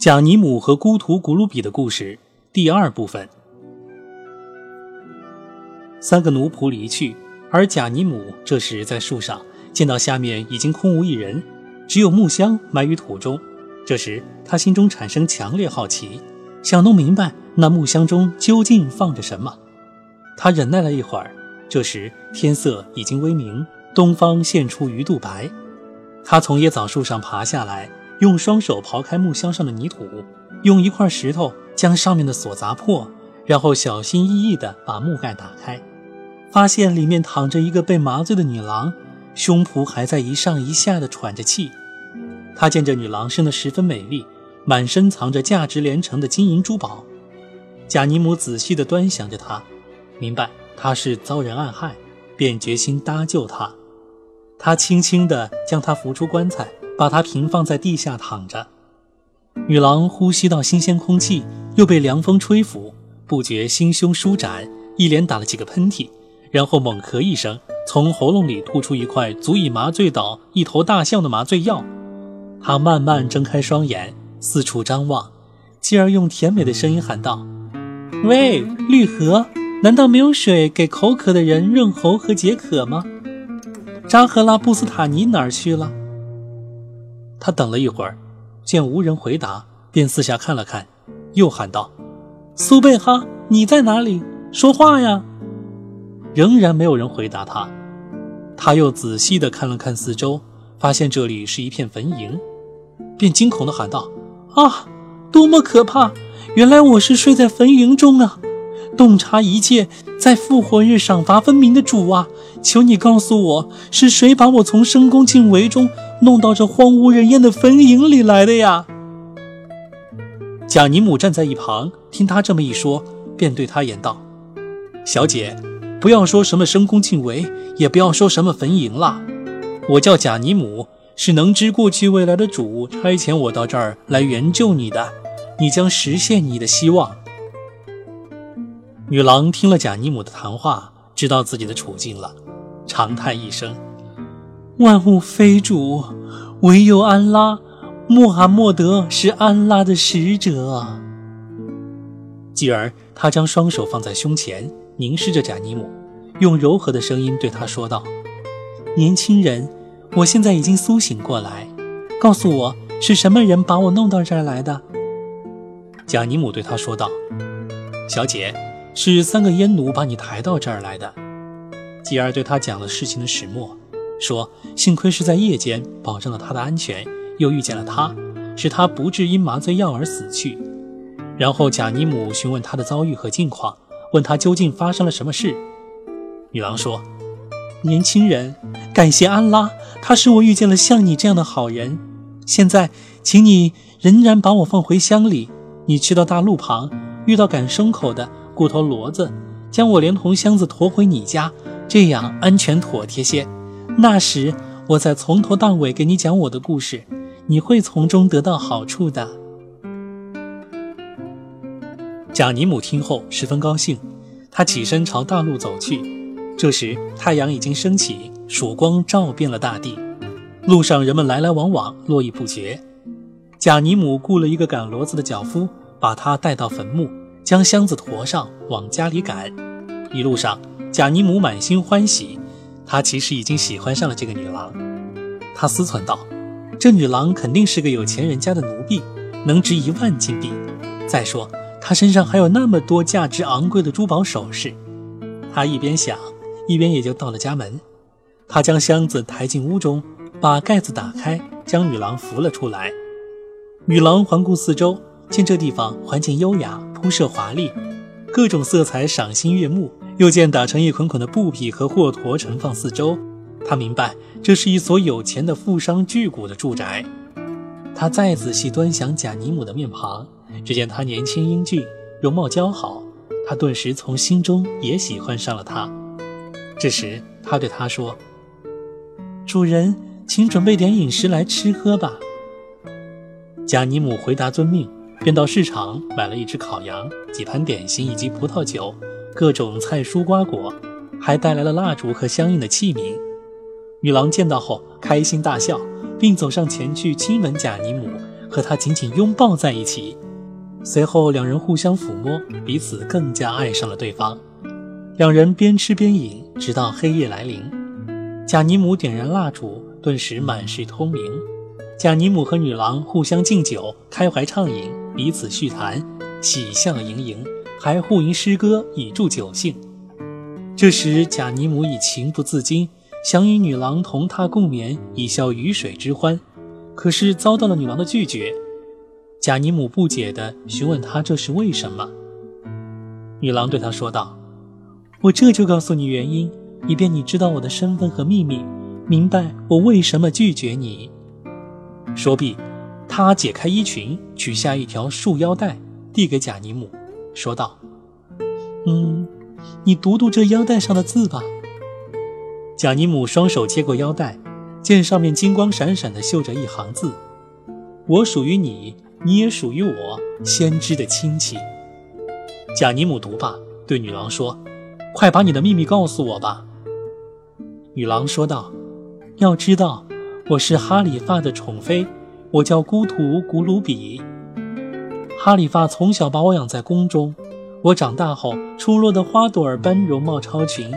贾尼姆和孤徒古鲁比的故事第二部分。三个奴仆离去，而贾尼姆这时在树上见到下面已经空无一人，只有木箱埋于土中。这时他心中产生强烈好奇，想弄明白那木箱中究竟放着什么。他忍耐了一会儿，这时天色已经微明，东方现出鱼肚白。他从椰枣树上爬下来。用双手刨开木箱上的泥土，用一块石头将上面的锁砸破，然后小心翼翼地把木盖打开，发现里面躺着一个被麻醉的女郎，胸脯还在一上一下地喘着气。他见这女郎生得十分美丽，满身藏着价值连城的金银珠宝。贾尼姆仔细地端详着她，明白她是遭人暗害，便决心搭救她。他轻轻地将她扶出棺材。把她平放在地下躺着，女郎呼吸到新鲜空气，又被凉风吹拂，不觉心胸舒展，一连打了几个喷嚏，然后猛咳一声，从喉咙里吐出一块足以麻醉倒一头大象的麻醉药。她慢慢睁开双眼，四处张望，继而用甜美的声音喊道：“喂，绿河，难道没有水给口渴的人润喉和解渴吗？扎赫拉布斯塔尼哪儿去了？”他等了一会儿，见无人回答，便四下看了看，又喊道：“苏贝哈，你在哪里？说话呀！”仍然没有人回答他。他又仔细地看了看四周，发现这里是一片坟茔，便惊恐地喊道：“啊，多么可怕！原来我是睡在坟茔中啊！洞察一切，在复活日赏罚分明的主啊，求你告诉我，是谁把我从深宫禁围中？”弄到这荒无人烟的坟茔里来的呀！贾尼姆站在一旁，听他这么一说，便对他言道：“小姐，不要说什么深宫禁围，也不要说什么坟茔了。我叫贾尼姆，是能知过去未来的主差遣我到这儿来援救你的，你将实现你的希望。”女郎听了贾尼姆的谈话，知道自己的处境了，长叹一声。万物非主，唯有安拉。穆罕默德是安拉的使者。继而，他将双手放在胸前，凝视着贾尼姆，用柔和的声音对他说道：“年轻人，我现在已经苏醒过来，告诉我是什么人把我弄到这儿来的。”贾尼姆对他说道：“小姐，是三个阉奴把你抬到这儿来的。”继而对他讲了事情的始末。说：“幸亏是在夜间保证了他的安全，又遇见了他，使他不致因麻醉药而死去。”然后贾尼姆询问他的遭遇和近况，问他究竟发生了什么事。女郎说：“年轻人，感谢安拉，他使我遇见了像你这样的好人。现在，请你仍然把我放回乡里。你去到大路旁，遇到赶牲口的骨头骡子，将我连同箱子驮回你家，这样安全妥帖些。”那时，我再从头到尾给你讲我的故事，你会从中得到好处的。贾尼姆听后十分高兴，他起身朝大路走去。这时，太阳已经升起，曙光照遍了大地，路上人们来来往往，络绎不绝。贾尼姆雇了一个赶骡子的脚夫，把他带到坟墓，将箱子驮上，往家里赶。一路上，贾尼姆满心欢喜。他其实已经喜欢上了这个女郎，他思忖道：“这女郎肯定是个有钱人家的奴婢，能值一万金币。再说，她身上还有那么多价值昂贵的珠宝首饰。”他一边想，一边也就到了家门。他将箱子抬进屋中，把盖子打开，将女郎扶了出来。女郎环顾四周，见这地方环境优雅，铺设华丽，各种色彩赏心悦目。又见打成一捆捆的布匹和货驮盛放四周，他明白这是一所有钱的富商巨贾的住宅。他再仔细端详贾尼姆的面庞，只见他年轻英俊，容貌姣好，他顿时从心中也喜欢上了他。这时，他对他说：“主人，请准备点饮食来吃喝吧。”贾尼姆回答遵命，便到市场买了一只烤羊、几盘点心以及葡萄酒。各种菜蔬瓜果，还带来了蜡烛和相应的器皿。女郎见到后开心大笑，并走上前去亲吻贾尼姆，和他紧紧拥抱在一起。随后，两人互相抚摸，彼此更加爱上了对方。两人边吃边饮，直到黑夜来临。贾尼姆点燃蜡烛，顿时满室通明。贾尼姆和女郎互相敬酒，开怀畅饮，彼此叙谈，喜笑盈盈，还互吟诗歌以助酒兴。这时，贾尼姆已情不自禁，想与女郎同榻共眠，以消鱼水之欢，可是遭到了女郎的拒绝。贾尼姆不解地询问他这是为什么。女郎对他说道：“我这就告诉你原因，以便你知道我的身份和秘密，明白我为什么拒绝你。”说毕，她解开衣裙，取下一条束腰带，递给贾尼姆，说道：“嗯。”你读读这腰带上的字吧。贾尼姆双手接过腰带，见上面金光闪闪地绣着一行字：“我属于你，你也属于我，先知的亲戚。”贾尼姆读罢，对女郎说：“快把你的秘密告诉我吧。”女郎说道：“要知道，我是哈里发的宠妃，我叫孤图古鲁比。哈里发从小把我养在宫中。”我长大后，出落的花朵儿般容貌超群。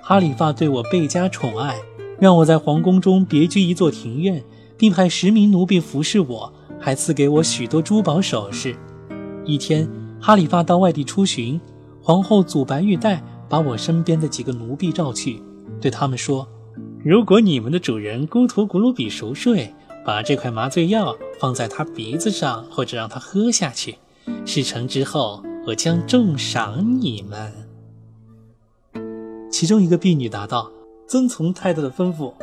哈里发对我倍加宠爱，让我在皇宫中别居一座庭院，并派十名奴婢服侍我，还赐给我许多珠宝首饰。一天，哈里发到外地出巡，皇后祖白玉带把我身边的几个奴婢召去，对他们说：“如果你们的主人孤图古鲁比熟睡，把这块麻醉药放在他鼻子上，或者让他喝下去，事成之后。”我将重赏你们。其中一个婢女答道：“遵从太太的吩咐。”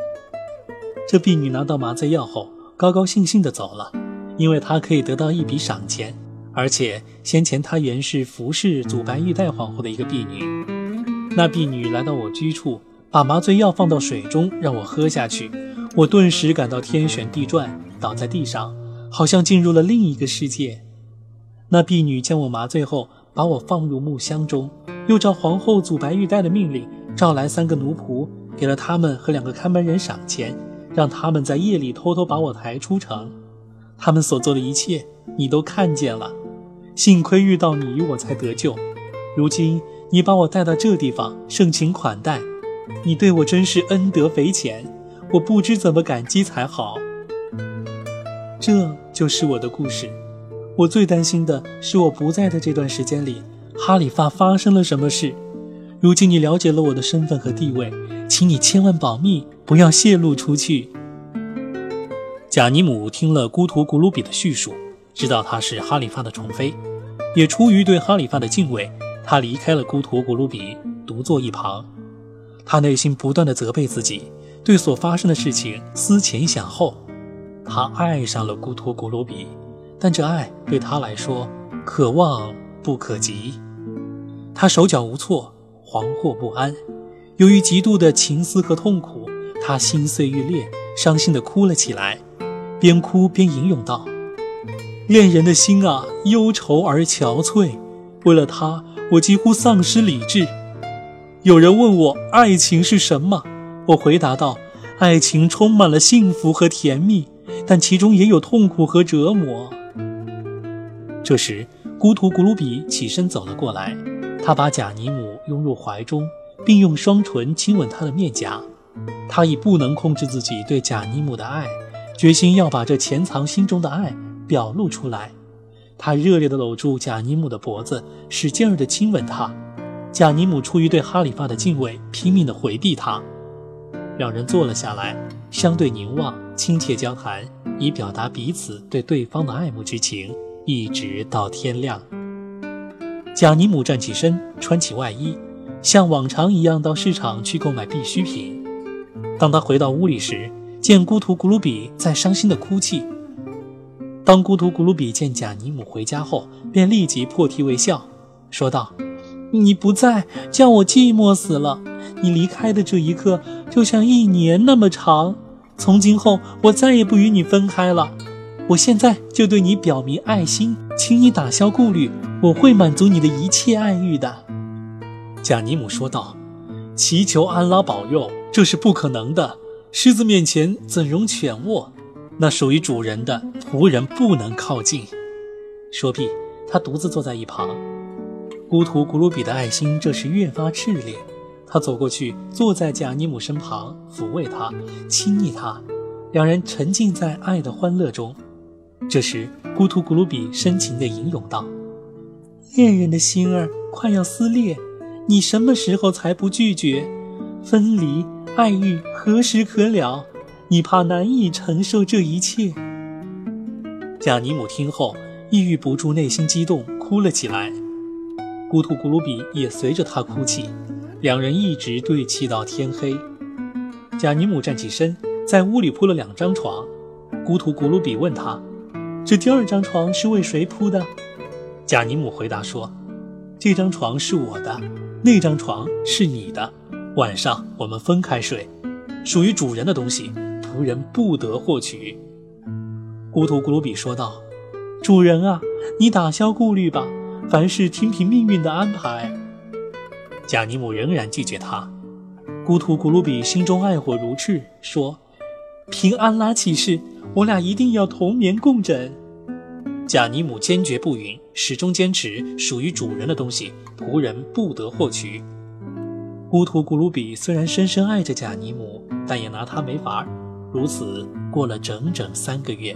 这婢女拿到麻醉药后，高高兴兴地走了，因为她可以得到一笔赏钱，而且先前她原是服侍祖白玉带皇后的一个婢女。那婢女来到我居处，把麻醉药放到水中让我喝下去，我顿时感到天旋地转，倒在地上，好像进入了另一个世界。那婢女将我麻醉后，把我放入木箱中，又照皇后祖白玉带的命令，召来三个奴仆，给了他们和两个看门人赏钱，让他们在夜里偷偷把我抬出城。他们所做的一切，你都看见了。幸亏遇到你，我才得救。如今你把我带到这地方，盛情款待，你对我真是恩德匪浅，我不知怎么感激才好。这就是我的故事。我最担心的是，我不在的这段时间里，哈里发发生了什么事。如今你了解了我的身份和地位，请你千万保密，不要泄露出去。贾尼姆听了孤图古鲁比的叙述，知道他是哈里发的宠妃，也出于对哈里发的敬畏，他离开了孤图古鲁比，独坐一旁。他内心不断的责备自己，对所发生的事情思前想后。他爱上了孤托古鲁比。但这爱对他来说可望不可及，他手脚无措，惶惑不安。由于极度的情思和痛苦，他心碎欲裂，伤心地哭了起来，边哭边吟咏道：“恋人的心啊，忧愁而憔悴。为了他，我几乎丧失理智。有人问我爱情是什么，我回答道：爱情充满了幸福和甜蜜，但其中也有痛苦和折磨。”这时，孤图古鲁比起身走了过来，他把贾尼姆拥入怀中，并用双唇亲吻他的面颊。他已不能控制自己对贾尼姆的爱，决心要把这潜藏心中的爱表露出来。他热烈地搂住贾尼姆的脖子，使劲儿地亲吻他。贾尼姆出于对哈里发的敬畏，拼命地回避他。两人坐了下来，相对凝望，亲切交谈，以表达彼此对对方的爱慕之情。一直到天亮，贾尼姆站起身，穿起外衣，像往常一样到市场去购买必需品。当他回到屋里时，见孤独古鲁比在伤心的哭泣。当孤独古鲁比见贾尼姆回家后，便立即破涕为笑，说道：“你不在，叫我寂寞死了。你离开的这一刻，就像一年那么长。从今后，我再也不与你分开了。”我现在就对你表明爱心，请你打消顾虑，我会满足你的一切爱欲的。”贾尼姆说道，“祈求安拉保佑，这是不可能的。狮子面前怎容犬卧？那属于主人的仆人不能靠近。说毕，他独自坐在一旁。孤徒古鲁比的爱心这时越发炽烈，他走过去，坐在贾尼姆身旁，抚慰他，亲昵他，两人沉浸在爱的欢乐中。这时，孤图古鲁比深情地吟咏道：“恋人的心儿快要撕裂，你什么时候才不拒绝？分离爱欲何时可了？你怕难以承受这一切。”贾尼姆听后，抑郁不住内心激动，哭了起来。孤图古鲁比也随着他哭泣，两人一直对泣到天黑。贾尼姆站起身，在屋里铺了两张床。孤图古鲁比问他。这第二张床是为谁铺的？贾尼姆回答说：“这张床是我的，那张床是你的。晚上我们分开睡，属于主人的东西，仆人不得获取。”古图古鲁比说道：“主人啊，你打消顾虑吧，凡事听凭命运的安排。”贾尼姆仍然拒绝他。孤图古鲁比心中爱火如炽，说：“凭安拉起誓。”我俩一定要同眠共枕。贾尼姆坚决不允，始终坚持属于主人的东西，仆人不得获取。孤图古鲁比虽然深深爱着贾尼姆，但也拿他没法。如此过了整整三个月。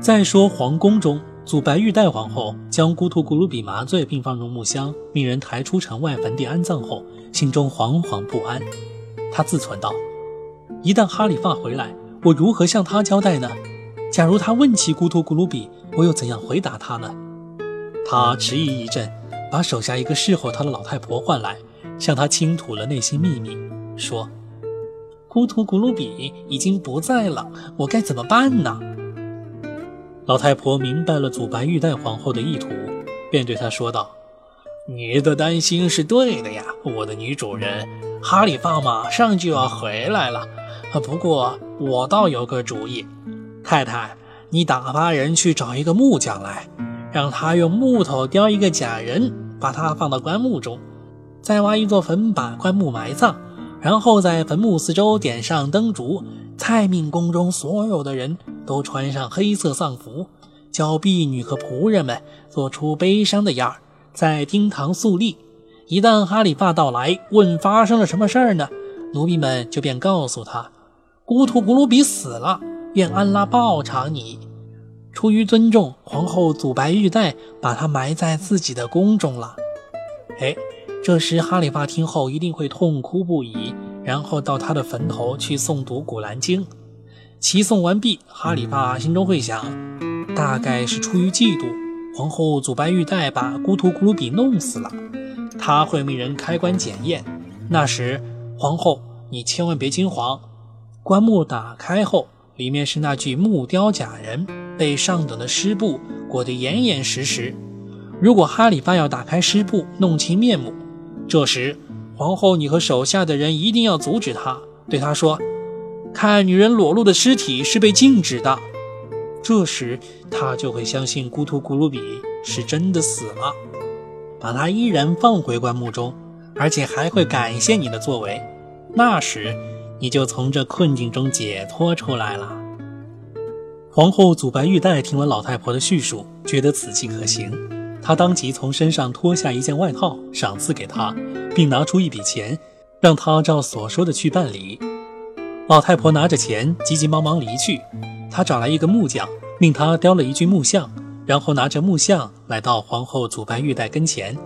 再说皇宫中，祖白玉带皇后将孤图古鲁比麻醉并放入木箱，命人抬出城外坟地安葬后，心中惶惶不安。他自忖道：一旦哈里发回来，我如何向他交代呢？假如他问起孤图古鲁比，我又怎样回答他呢？他迟疑一阵，把手下一个侍候他的老太婆唤来，向他倾吐了内心秘密，说：“孤图古鲁比已经不在了，我该怎么办呢？”老太婆明白了祖白玉带皇后的意图，便对她说道：“你的担心是对的呀，我的女主人，哈里发马上就要回来了。”，不过我倒有个主意，太太，你打发人去找一个木匠来，让他用木头雕一个假人，把他放到棺木中，再挖一座坟把棺木埋葬，然后在坟墓四周点上灯烛，再命宫中所有的人都穿上黑色丧服，叫婢女和仆人们做出悲伤的样儿，在厅堂肃立。一旦哈里发到来，问发生了什么事儿呢？奴婢们就便告诉他。古图古鲁比死了，愿安拉报偿你。出于尊重，皇后祖白玉带把他埋在自己的宫中了。哎，这时哈里发听后一定会痛哭不已，然后到他的坟头去诵读古兰经。齐送完毕，哈里发心中会想，大概是出于嫉妒，皇后祖白玉带把孤图古鲁比弄死了。他会命人开棺检验，那时皇后你千万别惊慌。棺木打开后，里面是那具木雕假人，被上等的湿布裹得严严实实。如果哈里发要打开湿布弄清面目，这时皇后你和手下的人一定要阻止他，对他说：“看女人裸露的尸体是被禁止的。”这时他就会相信孤图古鲁比是真的死了，把他依然放回棺木中，而且还会感谢你的作为。那时。你就从这困境中解脱出来了。皇后祖白玉带听了老太婆的叙述，觉得此计可行，她当即从身上脱下一件外套，赏赐给她，并拿出一笔钱，让她照所说的去办理。老太婆拿着钱，急急忙忙离去。她找来一个木匠，命他雕了一具木像，然后拿着木像来到皇后祖白玉带跟前，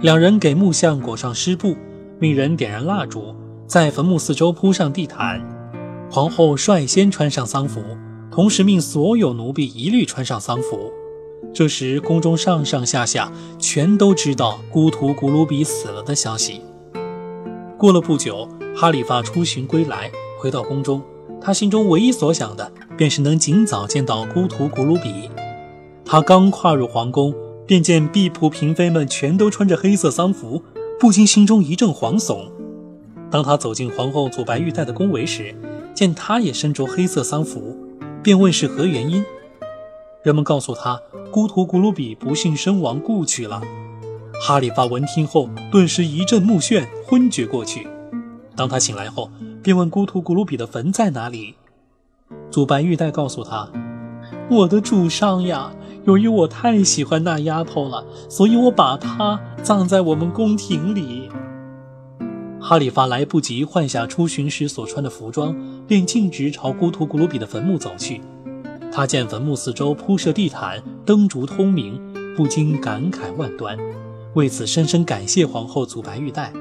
两人给木像裹上湿布，命人点燃蜡烛。在坟墓四周铺上地毯，皇后率先穿上丧服，同时命所有奴婢一律穿上丧服。这时，宫中上上下下全都知道孤图古鲁比死了的消息。过了不久，哈里发出巡归来，回到宫中，他心中唯一所想的便是能尽早见到孤图古鲁比。他刚跨入皇宫，便见婢仆嫔妃们全都穿着黑色丧服，不禁心中一阵惶悚。当他走进皇后祖白玉带的宫闱时，见她也身着黑色丧服，便问是何原因。人们告诉他，孤图古鲁比不幸身亡，故去了。哈里发闻听后，顿时一阵目眩，昏厥过去。当他醒来后，便问孤图古鲁比的坟在哪里。祖白玉带告诉他：“我的主上呀，由于我太喜欢那丫头了，所以我把她葬在我们宫廷里。”哈里发来不及换下出巡时所穿的服装，便径直朝孤图古鲁比的坟墓走去。他见坟墓四周铺设地毯，灯烛通明，不禁感慨万端，为此深深感谢皇后祖白玉带。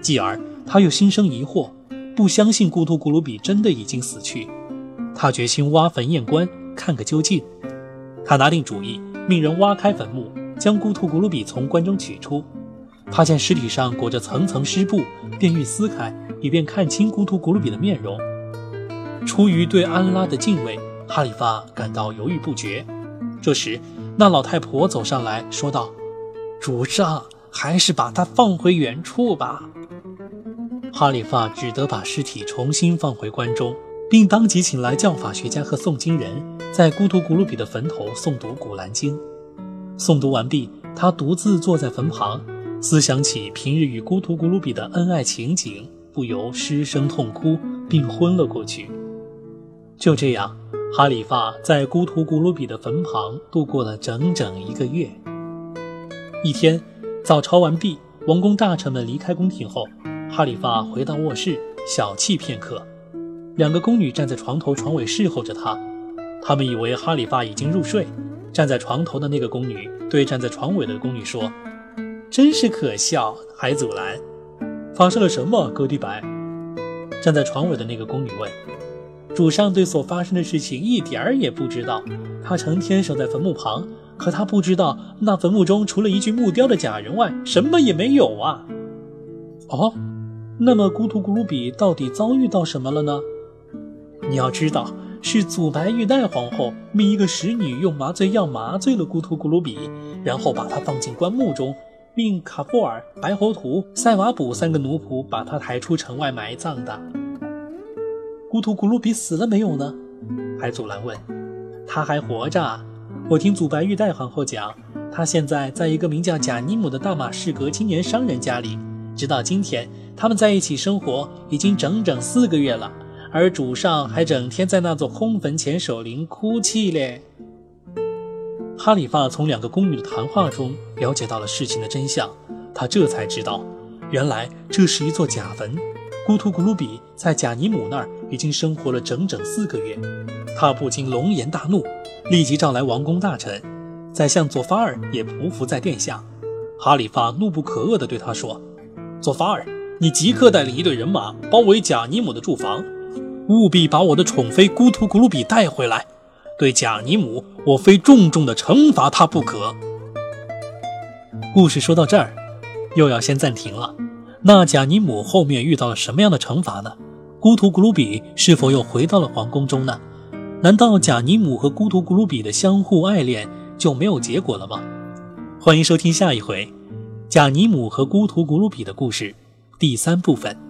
继而，他又心生疑惑，不相信孤图古鲁比真的已经死去。他决心挖坟验棺，看个究竟。他拿定主意，命人挖开坟墓，将孤图古鲁比从棺中取出。他见尸体上裹着层层湿布，便欲撕开，以便看清孤图古鲁比的面容。出于对安拉的敬畏，哈里发感到犹豫不决。这时，那老太婆走上来说道：“主上，还是把他放回原处吧。”哈里发只得把尸体重新放回棺中，并当即请来教法学家和诵经人，在孤独古鲁比的坟头诵读《古兰经》。诵读完毕，他独自坐在坟旁。思想起平日与孤独古鲁比的恩爱情景，不由失声痛哭，并昏了过去。就这样，哈里发在孤独古鲁比的坟旁度过了整整一个月。一天，早朝完毕，王公大臣们离开宫廷后，哈里发回到卧室，小憩片刻。两个宫女站在床头床尾侍候着他，他们以为哈里发已经入睡。站在床头的那个宫女对站在床尾的宫女说。真是可笑，海祖蓝，发生了什么？戈迪白站在床尾的那个宫女问：“主上对所发生的事情一点儿也不知道。他成天守在坟墓旁，可他不知道那坟墓中除了一具木雕的假人外，什么也没有啊。”哦，那么孤图古鲁比到底遭遇到什么了呢？你要知道，是祖白玉带皇后命一个使女用麻醉药麻醉了孤图古鲁比，然后把他放进棺木中。命卡布尔、白侯图、塞瓦卜三个奴仆把他抬出城外埋葬的。孤图古鲁比死了没有呢？海祖蓝问。他还活着。我听祖白玉带皇后讲，他现在在一个名叫贾尼姆的大马士革青年商人家里。直到今天，他们在一起生活已经整整四个月了，而主上还整天在那座空坟前守灵哭泣嘞。哈里发从两个宫女的谈话中了解到了事情的真相，他这才知道，原来这是一座假坟。孤图古鲁比在贾尼姆那儿已经生活了整整四个月，他不禁龙颜大怒，立即召来王公大臣，宰相佐法尔也匍匐在殿下。哈里发怒不可遏地对他说：“佐法尔，你即刻带领一队人马包围贾尼姆的住房，务必把我的宠妃孤图古鲁比带回来。”对贾尼姆，我非重重的惩罚他不可。故事说到这儿，又要先暂停了。那贾尼姆后面遇到了什么样的惩罚呢？孤图古鲁比是否又回到了皇宫中呢？难道贾尼姆和孤图古鲁比的相互爱恋就没有结果了吗？欢迎收听下一回《贾尼姆和孤图古鲁比的故事》第三部分。